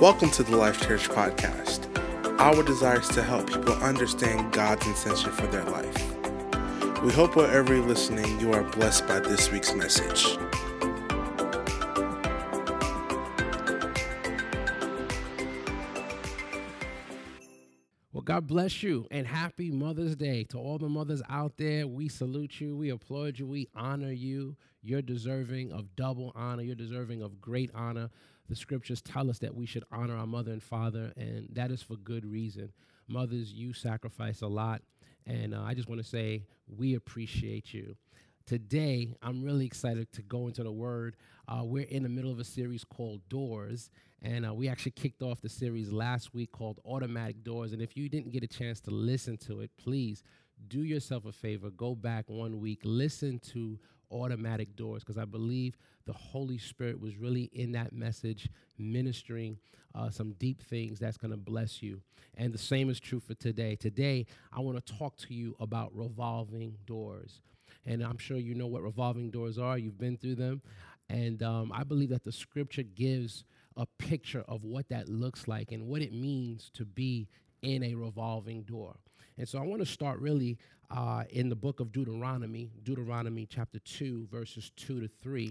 Welcome to the Life Church Podcast. Our desire is to help people understand God's intention for their life. We hope wherever you're listening, you are blessed by this week's message. Well, God bless you and happy Mother's Day to all the mothers out there. We salute you, we applaud you, we honor you. You're deserving of double honor, you're deserving of great honor the scriptures tell us that we should honor our mother and father, and that is for good reason. Mothers, you sacrifice a lot, and uh, I just want to say we appreciate you. Today, I'm really excited to go into the Word. Uh, we're in the middle of a series called Doors, and uh, we actually kicked off the series last week called Automatic Doors. And if you didn't get a chance to listen to it, please do yourself a favor, go back one week, listen to automatic doors because I believe the Holy Spirit was really in that message, ministering uh, some deep things that's going to bless you. And the same is true for today. Today, I want to talk to you about revolving doors. And I'm sure you know what revolving doors are, you've been through them. And um, I believe that the scripture gives a picture of what that looks like and what it means to be in a revolving door. And so I want to start really uh, in the book of Deuteronomy, Deuteronomy chapter 2, verses 2 to 3.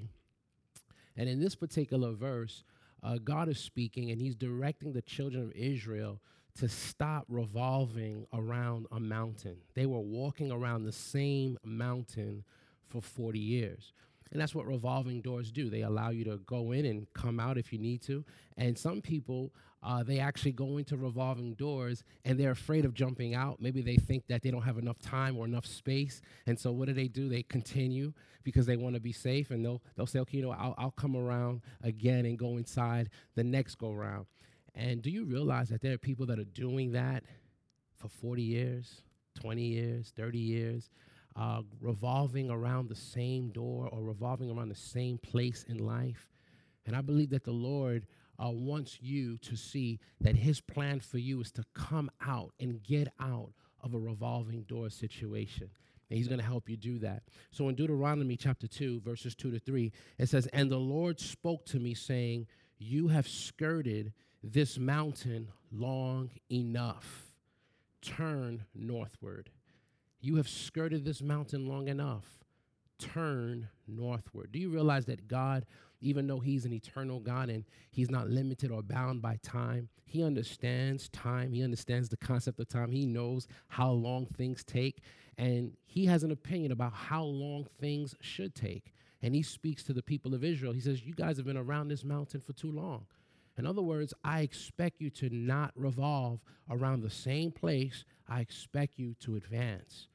And in this particular verse, uh, God is speaking and he's directing the children of Israel to stop revolving around a mountain. They were walking around the same mountain for 40 years. And that's what revolving doors do. They allow you to go in and come out if you need to. And some people, uh, they actually go into revolving doors and they're afraid of jumping out. Maybe they think that they don't have enough time or enough space. And so what do they do? They continue because they want to be safe and they'll, they'll say, okay, you know, I'll, I'll come around again and go inside the next go round. And do you realize that there are people that are doing that for 40 years, 20 years, 30 years? Uh, revolving around the same door or revolving around the same place in life. And I believe that the Lord uh, wants you to see that His plan for you is to come out and get out of a revolving door situation. And he's going to help you do that. So in Deuteronomy chapter 2, verses 2 to 3, it says, And the Lord spoke to me, saying, You have skirted this mountain long enough. Turn northward. You have skirted this mountain long enough. Turn northward. Do you realize that God, even though He's an eternal God and He's not limited or bound by time, He understands time. He understands the concept of time. He knows how long things take. And He has an opinion about how long things should take. And He speaks to the people of Israel. He says, You guys have been around this mountain for too long. In other words, I expect you to not revolve around the same place. I expect you to advance.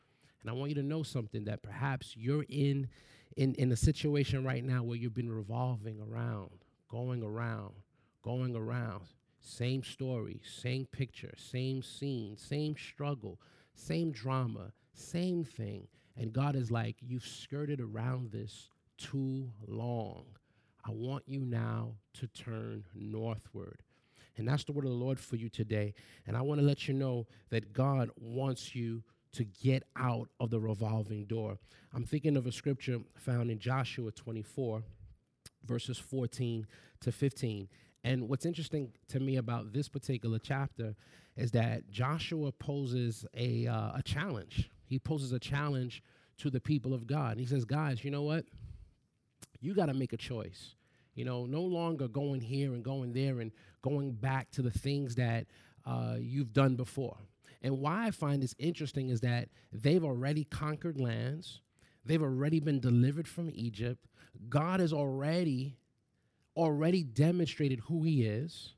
And I want you to know something that perhaps you're in, in, in a situation right now where you've been revolving around, going around, going around. Same story, same picture, same scene, same struggle, same drama, same thing. And God is like, You've skirted around this too long. I want you now to turn northward. And that's the word of the Lord for you today. And I want to let you know that God wants you to get out of the revolving door. I'm thinking of a scripture found in Joshua 24, verses 14 to 15. And what's interesting to me about this particular chapter is that Joshua poses a, uh, a challenge. He poses a challenge to the people of God. He says, Guys, you know what? You got to make a choice. You know, no longer going here and going there and going back to the things that uh, you've done before. And why I find this interesting is that they've already conquered lands, they've already been delivered from Egypt. God has already already demonstrated who he is.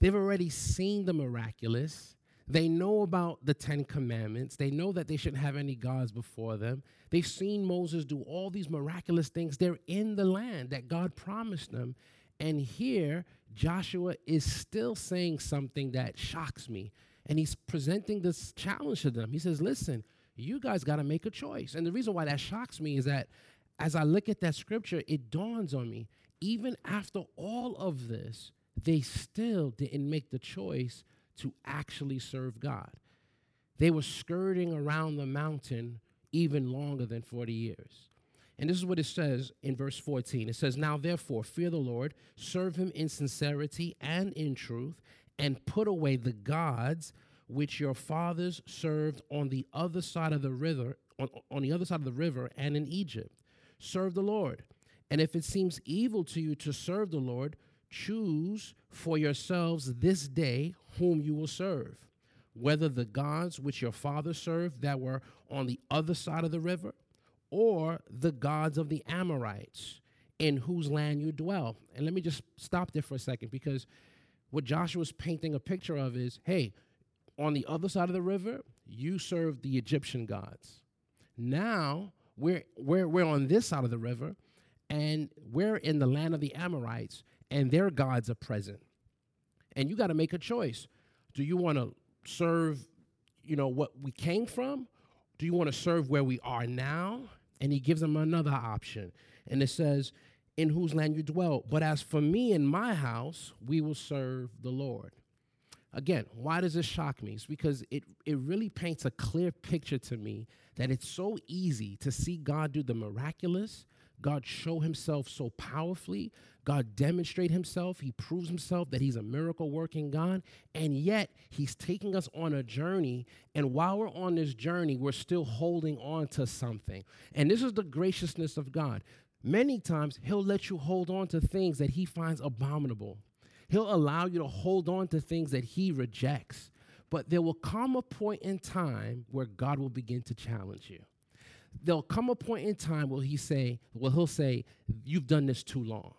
They've already seen the miraculous. They know about the 10 commandments. They know that they shouldn't have any gods before them. They've seen Moses do all these miraculous things. They're in the land that God promised them. And here, Joshua is still saying something that shocks me and he's presenting this challenge to them. He says, Listen, you guys got to make a choice. And the reason why that shocks me is that as I look at that scripture, it dawns on me, even after all of this, they still didn't make the choice to actually serve God. They were skirting around the mountain even longer than 40 years. And this is what it says in verse 14. It says, Now therefore, fear the Lord, serve him in sincerity and in truth, and put away the gods which your fathers served on the other side of the river, on, on the other side of the river and in Egypt. Serve the Lord. And if it seems evil to you to serve the Lord, choose for yourselves this day whom you will serve, whether the gods which your fathers served that were on the other side of the river, or the gods of the Amorites in whose land you dwell. And let me just stop there for a second because what Joshua's painting a picture of is hey, on the other side of the river, you serve the Egyptian gods. Now we're, we're, we're on this side of the river, and we're in the land of the Amorites, and their gods are present. And you got to make a choice. Do you want to serve, you know, what we came from? Do you want to serve where we are now? And he gives them another option. And it says, In whose land you dwell. But as for me and my house, we will serve the Lord. Again, why does this shock me? It's because it, it really paints a clear picture to me that it's so easy to see God do the miraculous, God show himself so powerfully, God demonstrate himself, he proves himself that he's a miracle working God, and yet he's taking us on a journey, and while we're on this journey, we're still holding on to something. And this is the graciousness of God. Many times he'll let you hold on to things that he finds abominable. He'll allow you to hold on to things that he rejects. But there will come a point in time where God will begin to challenge you. There'll come a point in time where he say, well, he'll say, You've done this too long.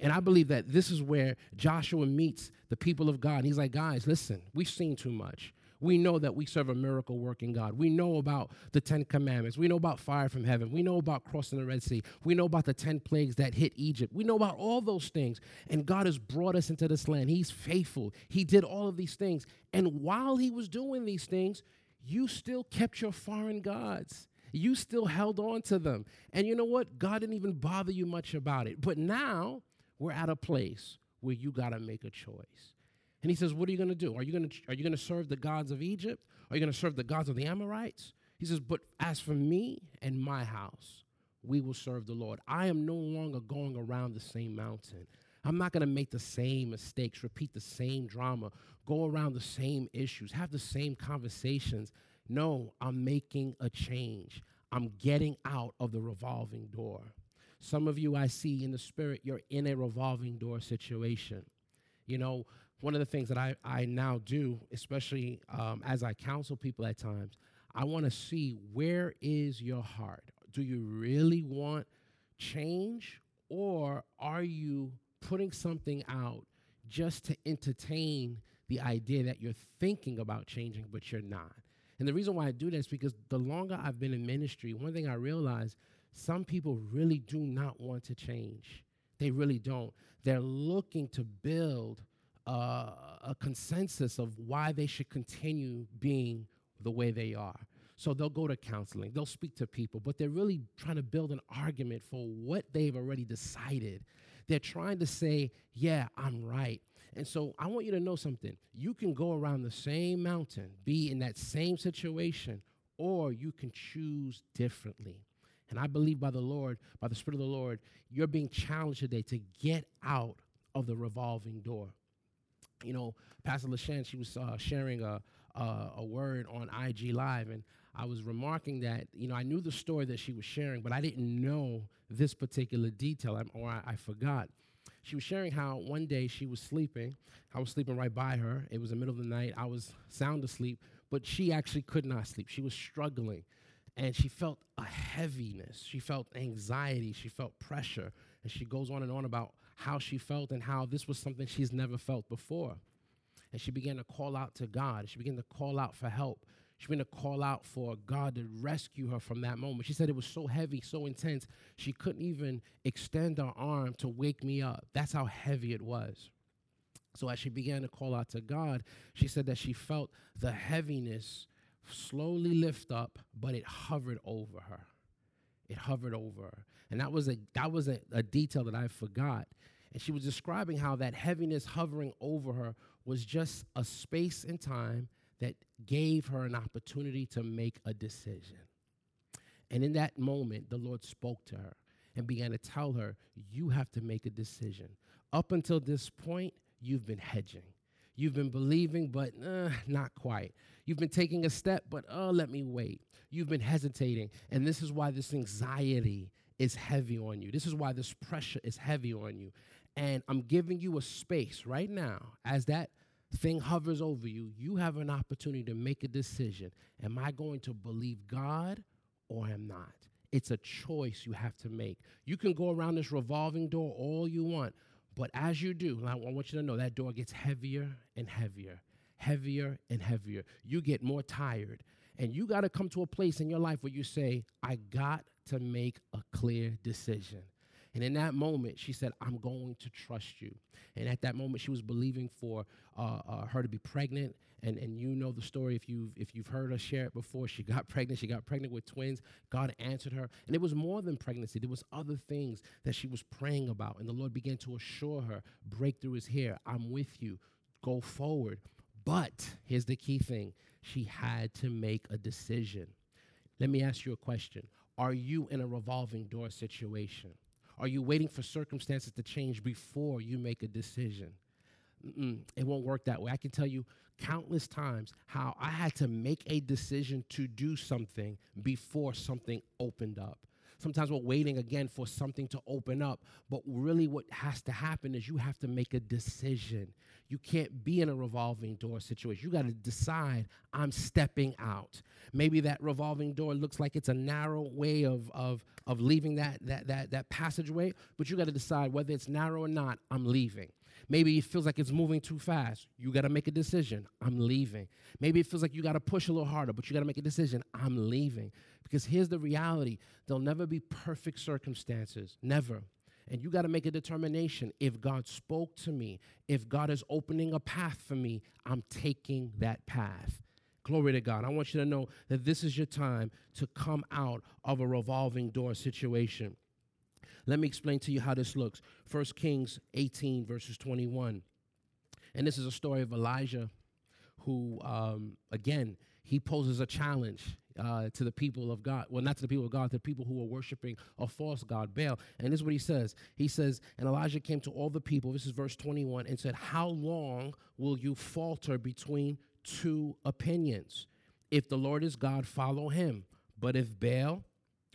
And I believe that this is where Joshua meets the people of God. And He's like, guys, listen, we've seen too much. We know that we serve a miracle working God. We know about the Ten Commandments. We know about fire from heaven. We know about crossing the Red Sea. We know about the 10 plagues that hit Egypt. We know about all those things. And God has brought us into this land. He's faithful. He did all of these things. And while He was doing these things, you still kept your foreign gods. You still held on to them. And you know what? God didn't even bother you much about it. But now we're at a place where you got to make a choice. And he says, What are you going to do? Are you going to, serve the gods of Egypt? Are you going to serve the gods of the Amorites? He says, But as for me and my house, we will serve the Lord. I am no longer going around the same mountain. I'm not going to make the same mistakes, repeat the same drama, go around the same issues, have the same conversations. No, I'm making a change. I'm getting out of the revolving door. Some of you I see in the spirit, you're in a revolving door situation. You know, one of the things that I, I now do, especially um, as I counsel people at times, I want to see where is your heart? Do you really want change or are you putting something out just to entertain the idea that you're thinking about changing, but you're not? And the reason why I do that is because the longer I've been in ministry, one thing I realize some people really do not want to change. They really don't. They're looking to build uh, a consensus of why they should continue being the way they are. So they'll go to counseling, they'll speak to people, but they're really trying to build an argument for what they've already decided. They're trying to say, yeah, I'm right. And so I want you to know something. You can go around the same mountain, be in that same situation, or you can choose differently. And I believe by the Lord, by the Spirit of the Lord, you're being challenged today to get out of the revolving door you know, Pastor LaShan, she was uh, sharing a, a, a word on IG Live, and I was remarking that, you know, I knew the story that she was sharing, but I didn't know this particular detail, or I, I forgot. She was sharing how one day she was sleeping. I was sleeping right by her. It was the middle of the night. I was sound asleep, but she actually could not sleep. She was struggling, and she felt a heaviness. She felt anxiety. She felt pressure. And she goes on and on about how she felt and how this was something she's never felt before. And she began to call out to God. She began to call out for help. She began to call out for God to rescue her from that moment. She said it was so heavy, so intense, she couldn't even extend her arm to wake me up. That's how heavy it was. So as she began to call out to God, she said that she felt the heaviness slowly lift up, but it hovered over her. It hovered over her. And that was a that was a, a detail that I forgot. And she was describing how that heaviness hovering over her was just a space and time that gave her an opportunity to make a decision. And in that moment, the Lord spoke to her and began to tell her, You have to make a decision. Up until this point, you've been hedging. You've been believing, but uh, not quite. You've been taking a step, but oh, let me wait. You've been hesitating. And this is why this anxiety is heavy on you. This is why this pressure is heavy on you. And I'm giving you a space right now as that thing hovers over you. You have an opportunity to make a decision. Am I going to believe God or am not? It's a choice you have to make. You can go around this revolving door all you want, but as you do, I want you to know that door gets heavier and heavier, heavier and heavier. You get more tired. And you got to come to a place in your life where you say, I got to make a clear decision. And in that moment, she said, I'm going to trust you. And at that moment, she was believing for uh, uh, her to be pregnant. And, and you know the story if you've, if you've heard her share it before. She got pregnant. She got pregnant with twins. God answered her. And it was more than pregnancy, there was other things that she was praying about. And the Lord began to assure her breakthrough is here. I'm with you. Go forward. But here's the key thing she had to make a decision. Let me ask you a question Are you in a revolving door situation? Are you waiting for circumstances to change before you make a decision? Mm-mm, it won't work that way. I can tell you countless times how I had to make a decision to do something before something opened up. Sometimes we're waiting again for something to open up, but really what has to happen is you have to make a decision. You can't be in a revolving door situation. You got to decide, I'm stepping out. Maybe that revolving door looks like it's a narrow way of, of, of leaving that, that, that, that passageway, but you got to decide whether it's narrow or not, I'm leaving. Maybe it feels like it's moving too fast. You got to make a decision. I'm leaving. Maybe it feels like you got to push a little harder, but you got to make a decision. I'm leaving. Because here's the reality there'll never be perfect circumstances. Never. And you got to make a determination. If God spoke to me, if God is opening a path for me, I'm taking that path. Glory to God. I want you to know that this is your time to come out of a revolving door situation. Let me explain to you how this looks. 1 Kings 18, verses 21. And this is a story of Elijah who, um, again, he poses a challenge uh, to the people of God. Well, not to the people of God, to the people who are worshiping a false God, Baal. And this is what he says. He says, And Elijah came to all the people, this is verse 21, and said, How long will you falter between two opinions? If the Lord is God, follow him. But if Baal,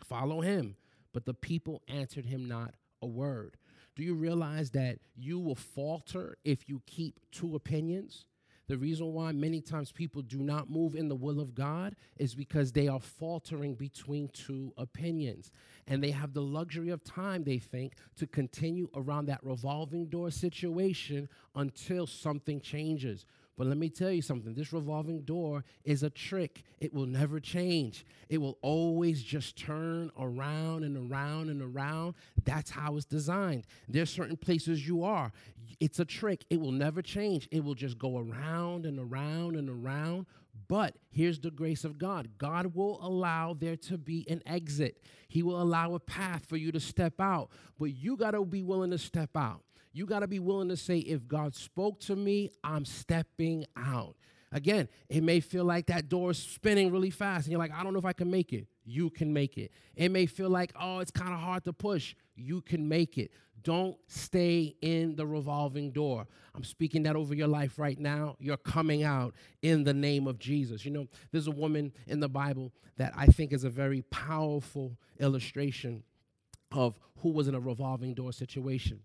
follow him. But the people answered him not a word. Do you realize that you will falter if you keep two opinions? The reason why many times people do not move in the will of God is because they are faltering between two opinions. And they have the luxury of time, they think, to continue around that revolving door situation until something changes. But let me tell you something this revolving door is a trick. It will never change. It will always just turn around and around and around. That's how it's designed. There's certain places you are. It's a trick. It will never change. It will just go around and around and around. But here's the grace of God God will allow there to be an exit, He will allow a path for you to step out. But you got to be willing to step out. You got to be willing to say, if God spoke to me, I'm stepping out. Again, it may feel like that door is spinning really fast, and you're like, I don't know if I can make it. You can make it. It may feel like, oh, it's kind of hard to push. You can make it. Don't stay in the revolving door. I'm speaking that over your life right now. You're coming out in the name of Jesus. You know, there's a woman in the Bible that I think is a very powerful illustration of who was in a revolving door situation.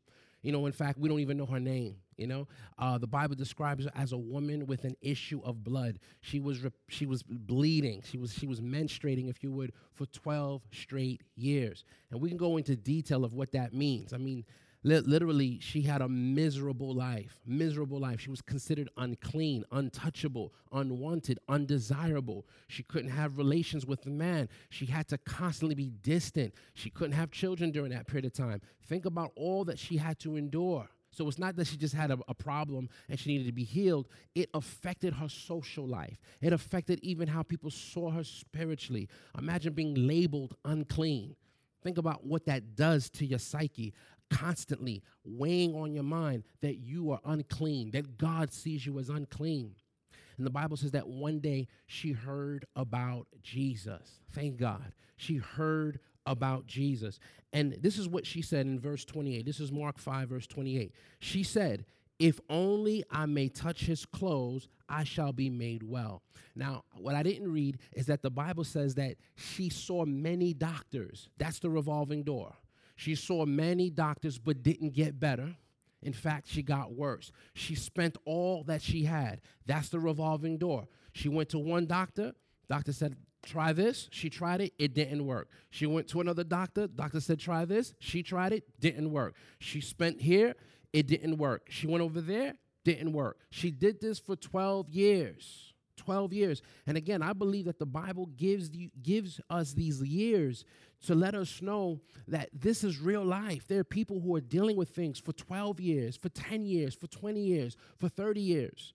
You know, in fact, we don't even know her name. You know, uh, the Bible describes her as a woman with an issue of blood. She was re- she was bleeding. She was she was menstruating, if you would, for 12 straight years. And we can go into detail of what that means. I mean, literally, she had a miserable life, miserable life. She was considered unclean, untouchable, unwanted, undesirable. She couldn't have relations with man. She had to constantly be distant. She couldn't have children during that period of time. Think about all that she had to endure. So it's not that she just had a, a, problem and she needed to be healed. It affected her social life. It affected even how people saw her spiritually. Imagine being labeled unclean. Think about what that does to your psyche constantly weighing on your mind that you are unclean, that God sees you as unclean. And the Bible says that one day she heard about Jesus. Thank God. She heard about Jesus. And this is what she said in verse 28. This is Mark 5, verse 28. She said, If only I may touch his clothes, I shall be made well. Now, what I didn't read is that the Bible says that she saw many doctors. That's the revolving door. She saw many doctors but didn't get better. In fact, she got worse. She spent all that she had. That's the revolving door. She went to one doctor. Doctor said, try this. She tried it. It didn't work. She went to another doctor. Doctor said, try this. She tried it. Didn't work. She spent here. It didn't work. She went over there. Didn't work. She did this for 12 years. 12 years. And again, I believe that the Bible gives, you, gives us these years to let us know that this is real life. There are people who are dealing with things for 12 years, for 10 years, for 20 years, for 30 years.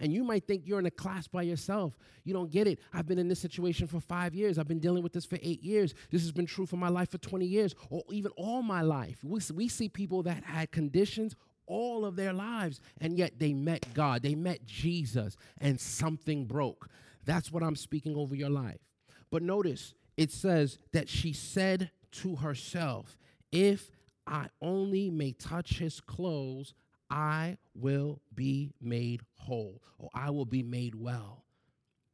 And you might think you're in a class by yourself. You don't get it. I've been in this situation for five years. I've been dealing with this for eight years. This has been true for my life for 20 years, or even all my life. We, we see people that had conditions all of their lives, and yet they met God. They met Jesus, and something broke. That's what I'm speaking over your life. But notice, it says that she said to herself, If I only may touch his clothes, I will be made whole, or I will be made well.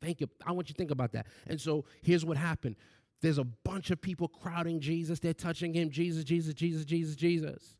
Thank you. I want you to think about that. And so here's what happened there's a bunch of people crowding Jesus, they're touching him, Jesus, Jesus, Jesus, Jesus, Jesus.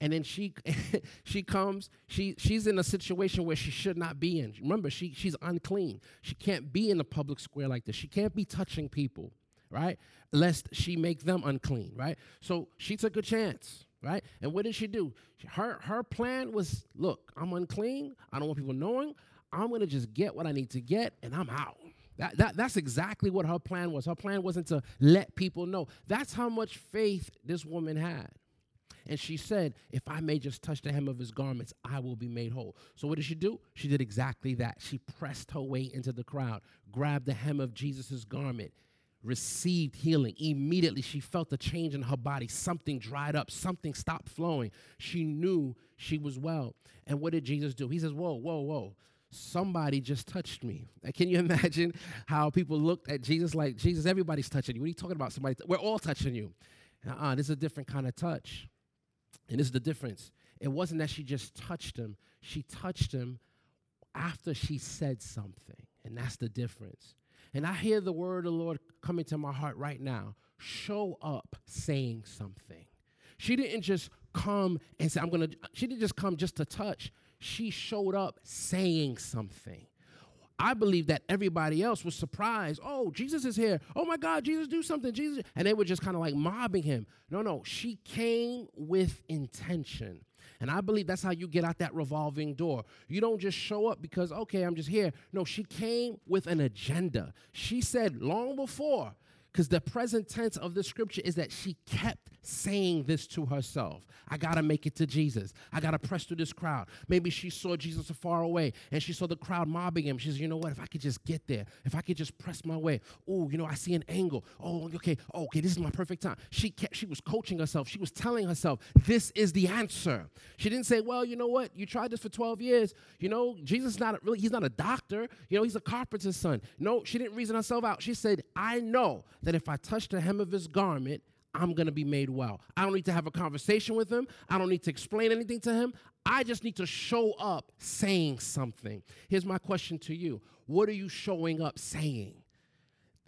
And then she she comes, she she's in a situation where she should not be in. Remember, she she's unclean. She can't be in a public square like this. She can't be touching people, right? Lest she make them unclean, right? So she took a chance right? And what did she do? Her her plan was, look, I'm unclean. I don't want people knowing. I'm gonna just get what I need to get, and I'm out. That, that, that's exactly what her plan was. Her plan wasn't to let people know. That's how much faith this woman had. And she said, If I may just touch the hem of his garments, I will be made whole. So, what did she do? She did exactly that. She pressed her way into the crowd, grabbed the hem of Jesus' garment, received healing. Immediately, she felt a change in her body. Something dried up, something stopped flowing. She knew she was well. And what did Jesus do? He says, Whoa, whoa, whoa. Somebody just touched me. Can you imagine how people looked at Jesus like, Jesus, everybody's touching you. What are you talking about? Somebody, we're all touching you. Uh-uh, this is a different kind of touch. And this is the difference. It wasn't that she just touched him, she touched him after she said something. And that's the difference. And I hear the word of the Lord coming to my heart right now. Show up saying something. She didn't just come and say, I'm gonna, she didn't just come just to touch. She showed up saying something. I believe that everybody else was surprised. Oh, Jesus is here. Oh my God, Jesus, do something. Jesus. And they were just kind of like mobbing him. No, no. She came with intention. And I believe that's how you get out that revolving door. You don't just show up because, okay, I'm just here. No, she came with an agenda. She said long before, because the present tense of the scripture is that she kept saying this to herself. I got to make it to Jesus. I got to press through this crowd. Maybe she saw Jesus far away and she saw the crowd mobbing him. She says, you know what? If I could just get there, if I could just press my way. Oh, you know, I see an angle. Oh, okay. Oh, okay, this is my perfect time. She kept, she was coaching herself. She was telling herself, this is the answer. She didn't say, well, you know what? You tried this for 12 years. You know, Jesus not really, he's not a doctor. You know, he's a carpenter's son. No, she didn't reason herself out. She said, I know that if I touch the hem of his garment, I'm going to be made well. I don't need to have a conversation with him. I don't need to explain anything to him. I just need to show up saying something. Here's my question to you What are you showing up saying?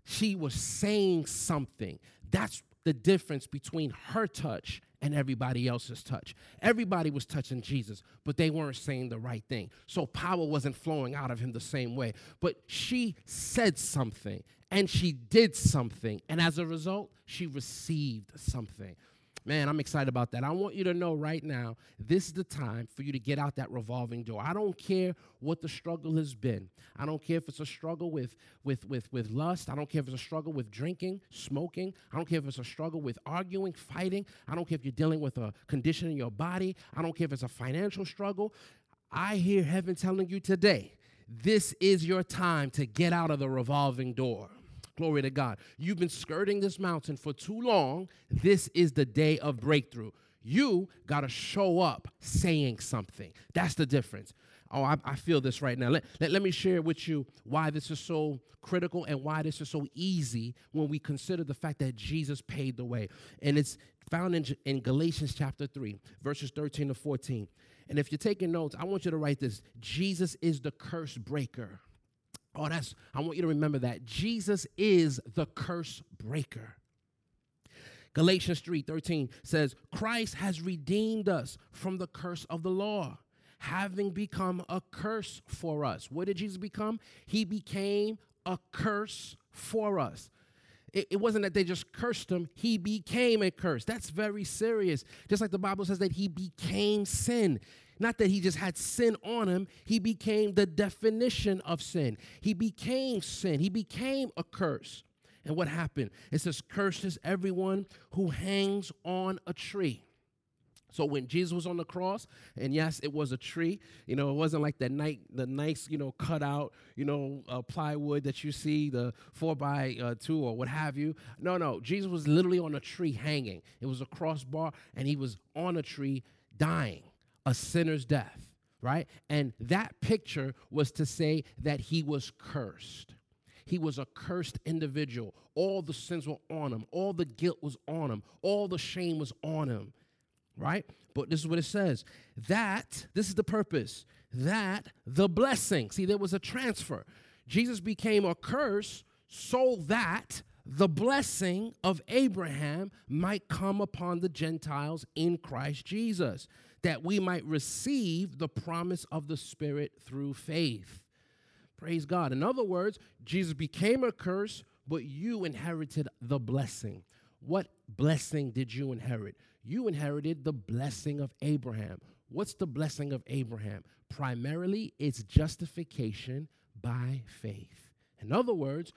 She was saying something. That's the difference between her touch and everybody else's touch. Everybody was touching Jesus, but they weren't saying the right thing. So power wasn't flowing out of him the same way. But she said something and she did something. And as a result, she received something. Man, I'm excited about that. I want you to know right now, this is the time for you to get out that revolving door. I don't care what the struggle has been. I don't care if it's a struggle with, with, with, with lust. I don't care if it's a struggle with drinking, smoking. I don't care if it's a struggle with arguing, fighting. I don't care if you're dealing with a condition in your body. I don't care if it's a financial struggle. I hear heaven telling you today, this is your time to get out of the revolving door. Glory to God. You've been skirting this mountain for too long. This is the day of breakthrough. You got to show up saying something. That's the difference. Oh, I, I, feel this right now. Let, let, let me share with you why this is so critical and why this is so easy when we consider the fact that Jesus paid the way. And it's found in, in Galatians chapter 3, verses 13 to 14. And if you're taking notes, I want you to write this Jesus is the curse breaker. Oh, that's, I want you to remember that. Jesus is the curse breaker. Galatians 3:13 says, "Christ has redeemed us from the curse of the law, having become a curse for us." What did Jesus become? He became a curse for us. It, it, wasn't that they just cursed him, he became a curse. That's very serious. Just like the Bible says that he became sin. Not that he just had sin on him, he became the definition of sin. He became sin, he became a curse. And what happened? It says, Curses everyone who hangs on a tree. So when Jesus was on the cross, and yes, it was a tree. You know, it wasn't like the night, the nice, you know, cut out, you know, uh, plywood that you see, the four by uh, two or what have you. No, no, Jesus was literally on a tree hanging. It was a crossbar, and he was on a tree dying, a sinner's death, right? And that picture was to say that he was cursed. He was a cursed individual. All the sins were on him, all the guilt was on him, all the shame was on him, right? But this is what it says that, this is the purpose, that the blessing, see, there was a transfer. Jesus became a curse so that the blessing of Abraham might come upon the Gentiles in Christ Jesus, that we might receive the promise of the Spirit through faith. Praise God. In other words, Jesus became a curse, but you inherited the blessing. What blessing did you inherit? You inherited the blessing of Abraham. What's the blessing of Abraham? Primarily, it's justification by faith. In other words,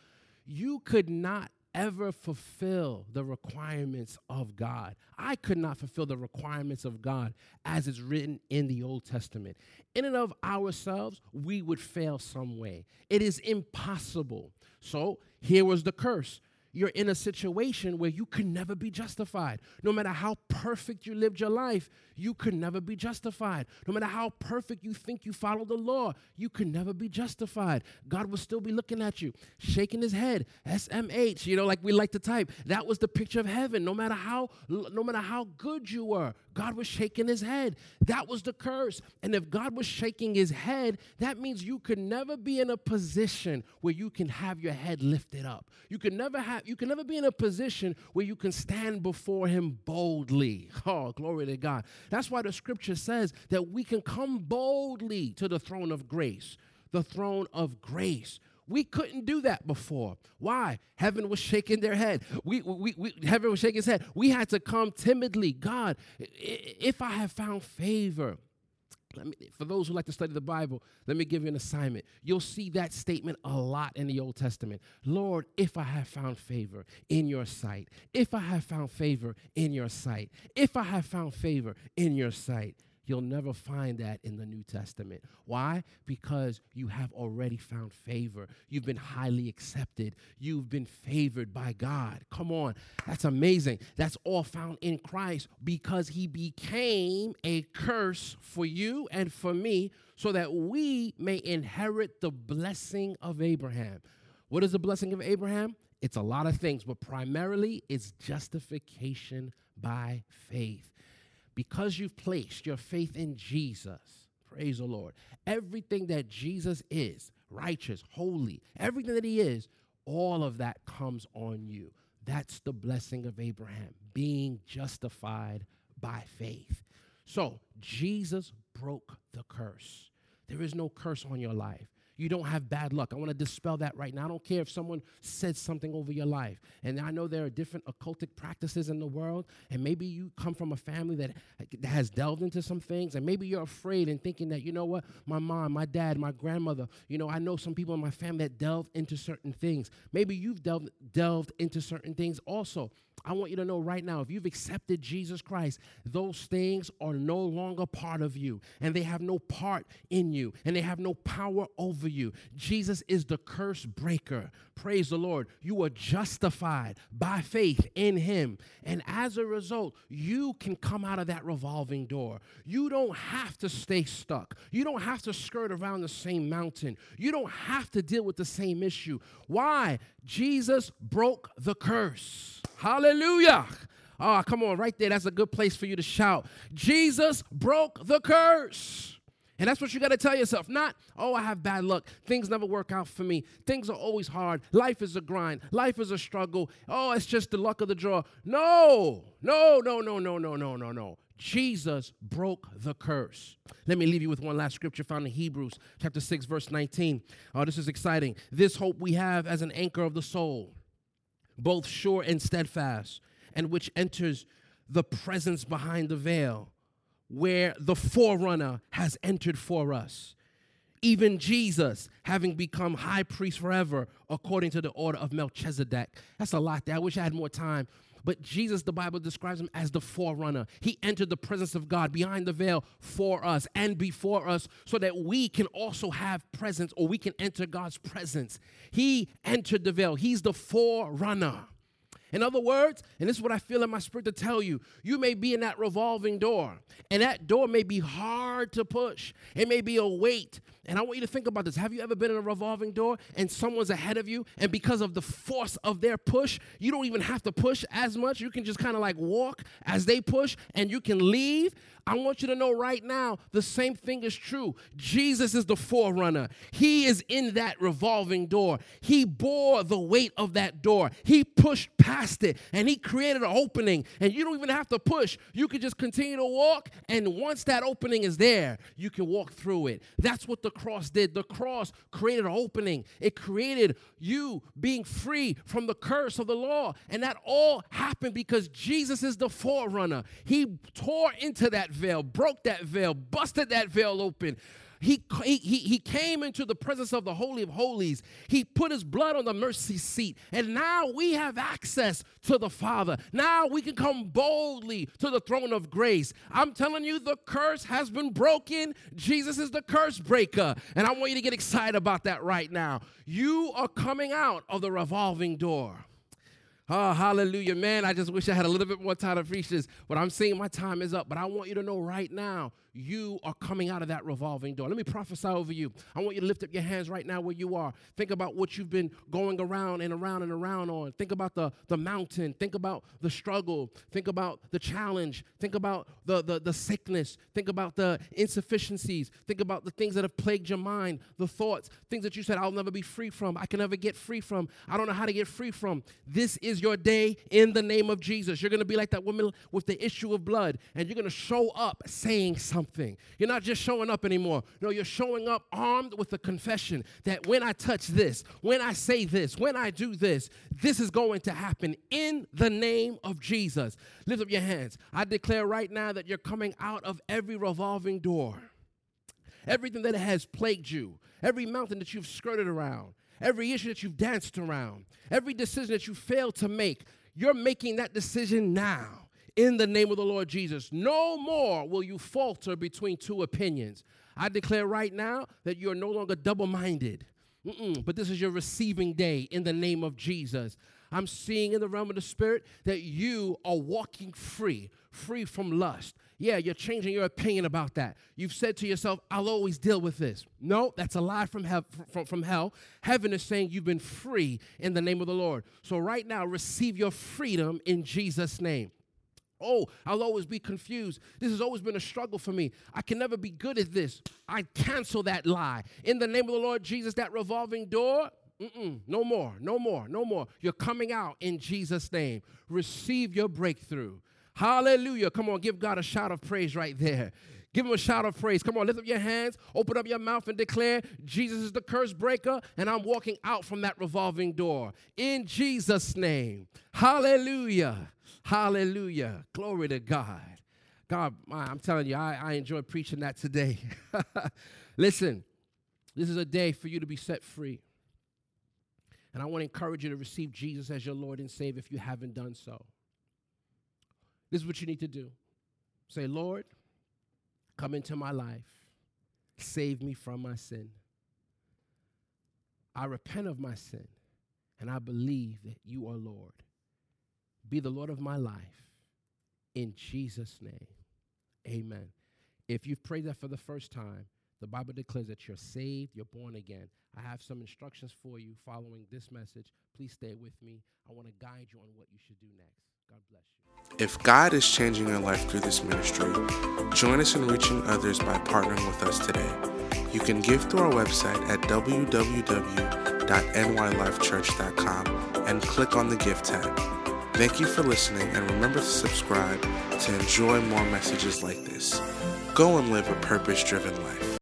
you could not ever fulfill the requirements of God. I could not fulfill the requirements of God as it's written in the Old Testament. In and of ourselves, we would fail some way. It is impossible. So here was the curse you're in a situation where you can never be justified. No matter how perfect you lived your life, you could never be justified. No matter how perfect you think you follow the law, you could never be justified. God will still be looking at you, shaking his head, SMH, you know, like we like to type. That was the picture of heaven. No matter how no matter how good you were, God was shaking his head. That was the curse. And if God was shaking his head, that means you could never be in a position where you can have your head lifted up. You could never have you can never be in a position where you can stand before him boldly. Oh, glory to God. That's why the scripture says that we can come boldly to the throne of grace. The throne of grace. We couldn't do that before. Why? Heaven was shaking their head. We, we, we, heaven was shaking his head. We had to come timidly. God, if I have found favor, me, for those who like to study the Bible, let me give you an assignment. You'll see that statement a lot in the Old Testament. Lord, if I have found favor in your sight, if I have found favor in your sight, if I have found favor in your sight. You'll never find that in the New Testament. Why? Because you have already found favor. You've been highly accepted. You've been favored by God. Come on. That's amazing. That's all found in Christ because he became a curse for you and for me so that we may inherit the blessing of Abraham. What is the blessing of Abraham? It's a lot of things, but primarily it's justification by faith because you've placed your faith in Jesus, praise the Lord, everything that Jesus is, righteous, holy, everything that he is, all of that comes on you. That's the blessing of Abraham, being justified by faith. So, Jesus broke the curse. There is no curse on your life you don't have bad luck. I want to dispel that right now. I don't care if someone said something over your life. And I know there are different occultic practices in the world, and maybe you come from a family that has delved into some things, and maybe you're afraid and thinking that, you know what, my mom, my dad, my grandmother, you know, I know some people in my family that delved into certain things. Maybe you've delved, delved into certain things also. I want you to know right now if you've accepted Jesus Christ, those things are no longer part of you and they have no part in you and they have no power over you. Jesus is the curse breaker. Praise the Lord. You are justified by faith in Him. And as a result, you can come out of that revolving door. You don't have to stay stuck. You don't have to skirt around the same mountain. You don't have to deal with the same issue. Why? Jesus broke the curse. Hallelujah. Oh, come on, right there. That's a good place for you to shout. Jesus broke the curse. And that's what you got to tell yourself. Not, oh, I have bad luck. Things never work out for me. Things are always hard. Life is a grind. Life is a struggle. Oh, it's just the luck of the draw. No, no, no, no, no, no, no, no, no. Jesus broke the curse. Let me leave you with one last scripture found in Hebrews chapter 6, verse 19. Oh, this is exciting. This hope we have as an anchor of the soul both sure and steadfast, and which enters the presence behind the veil, where the forerunner has entered for us. Even Jesus, having become high priest forever, according to the order of Melchizedek. That's a lot there. I wish I had more time. But Jesus, the Bible describes him as the forerunner. He entered the presence of God behind the veil for us and before us so that we can also have presence or we can enter God's presence. He entered the veil, He's the forerunner. In other words, and this is what I feel in my spirit to tell you, you may be in that revolving door, and that door may be hard to push. It may be a weight. And I want you to think about this. Have you ever been in a revolving door and someone's ahead of you, and because of the force of their push, you don't even have to push as much? You can just kind of like walk as they push, and you can leave. I want you to know right now the same thing is true. Jesus is the forerunner. He is in that revolving door. He bore the weight of that door. He pushed past it and he created an opening. And you don't even have to push. You can just continue to walk. And once that opening is there, you can walk through it. That's what the cross did. The cross created an opening, it created you being free from the curse of the law. And that all happened because Jesus is the forerunner. He tore into that veil, broke that veil, busted that veil open. He, he, he came into the presence of the Holy of Holies. He put his blood on the mercy seat. And now we have access to the Father. Now we can come boldly to the throne of grace. I'm telling you, the curse has been broken. Jesus is the curse breaker. And I want you to get excited about that right now. You are coming out of the revolving door. Oh, hallelujah. Man, I just wish I had a little bit more time to preach this, but I'm saying my time is up. But I want you to know right now you are coming out of that revolving door. Let me prophesy over you. I want you to lift up your hands right now where you are. Think about what you've been going around and around and around on. Think about the, the mountain. Think about the struggle. Think about the challenge. Think about the, the, the sickness. Think about the insufficiencies. Think about the things that have plagued your mind, the thoughts, things that you said, I'll never be free from. I can never get free from. I don't know how to get free from. This is your day in the name of Jesus. You're going to be like that woman with the issue of blood, and you're going to show up saying something something. You're not just showing up anymore. No, you're showing up armed with a confession that when I touch this, when I say this, when I do this, this is going to happen in the name of Jesus. Lift up your hands. I declare right now that you're coming out of every revolving door. Everything that has plagued you, every mountain that you've skirted around, every issue that you've danced around, every decision that you failed to make, you're making that decision now in the name of the Lord Jesus. No more will you falter between two opinions. I declare right now that you're no longer double minded, but this is your receiving day in the name of Jesus. I'm seeing in the realm of the spirit that you are walking free, free from lust. Yeah, you're changing your opinion about that. You've said to yourself, I'll always deal with this. No, that's a lie from, from, from hell. Heaven is saying you've been free in the name of the Lord. So, right now, receive your freedom in Jesus' name. Oh, I'll always be confused. This has always been a struggle for me. I can never be good at this. I cancel that lie. In the name of the Lord Jesus, that revolving door, no more, no more, no more. You're coming out in Jesus' name. Receive your breakthrough. Hallelujah. Come on, give God a shout of praise right there. Give him a shout of praise. Come on, lift up your hands, open up your mouth, and declare, Jesus is the curse breaker, and I'm walking out from that revolving door. In Jesus' name. Hallelujah. Hallelujah. Glory to God. God, I'm telling you, I, I enjoy preaching that today. Listen, this is a day for you to be set free. And I want to encourage you to receive Jesus as your Lord and Savior if you haven't done so. This is what you need to do. Say, Lord, come into my life. Save me from my sin. I repent of my sin, and I believe that you are Lord. Be the Lord of my life. In Jesus' name, amen. If you've prayed that for the first time, the Bible declares that you're saved, you're born again. I have some instructions for you following this message. Please stay with me. I want to guide you on what you should do next. God bless you. If God is changing your life through this ministry, join us in reaching others by partnering with us today. You can give through our website at www.nylifechurch.com and click on the Give tab. Thank you for listening, and remember to subscribe to enjoy more messages like this. Go and live a purpose driven life.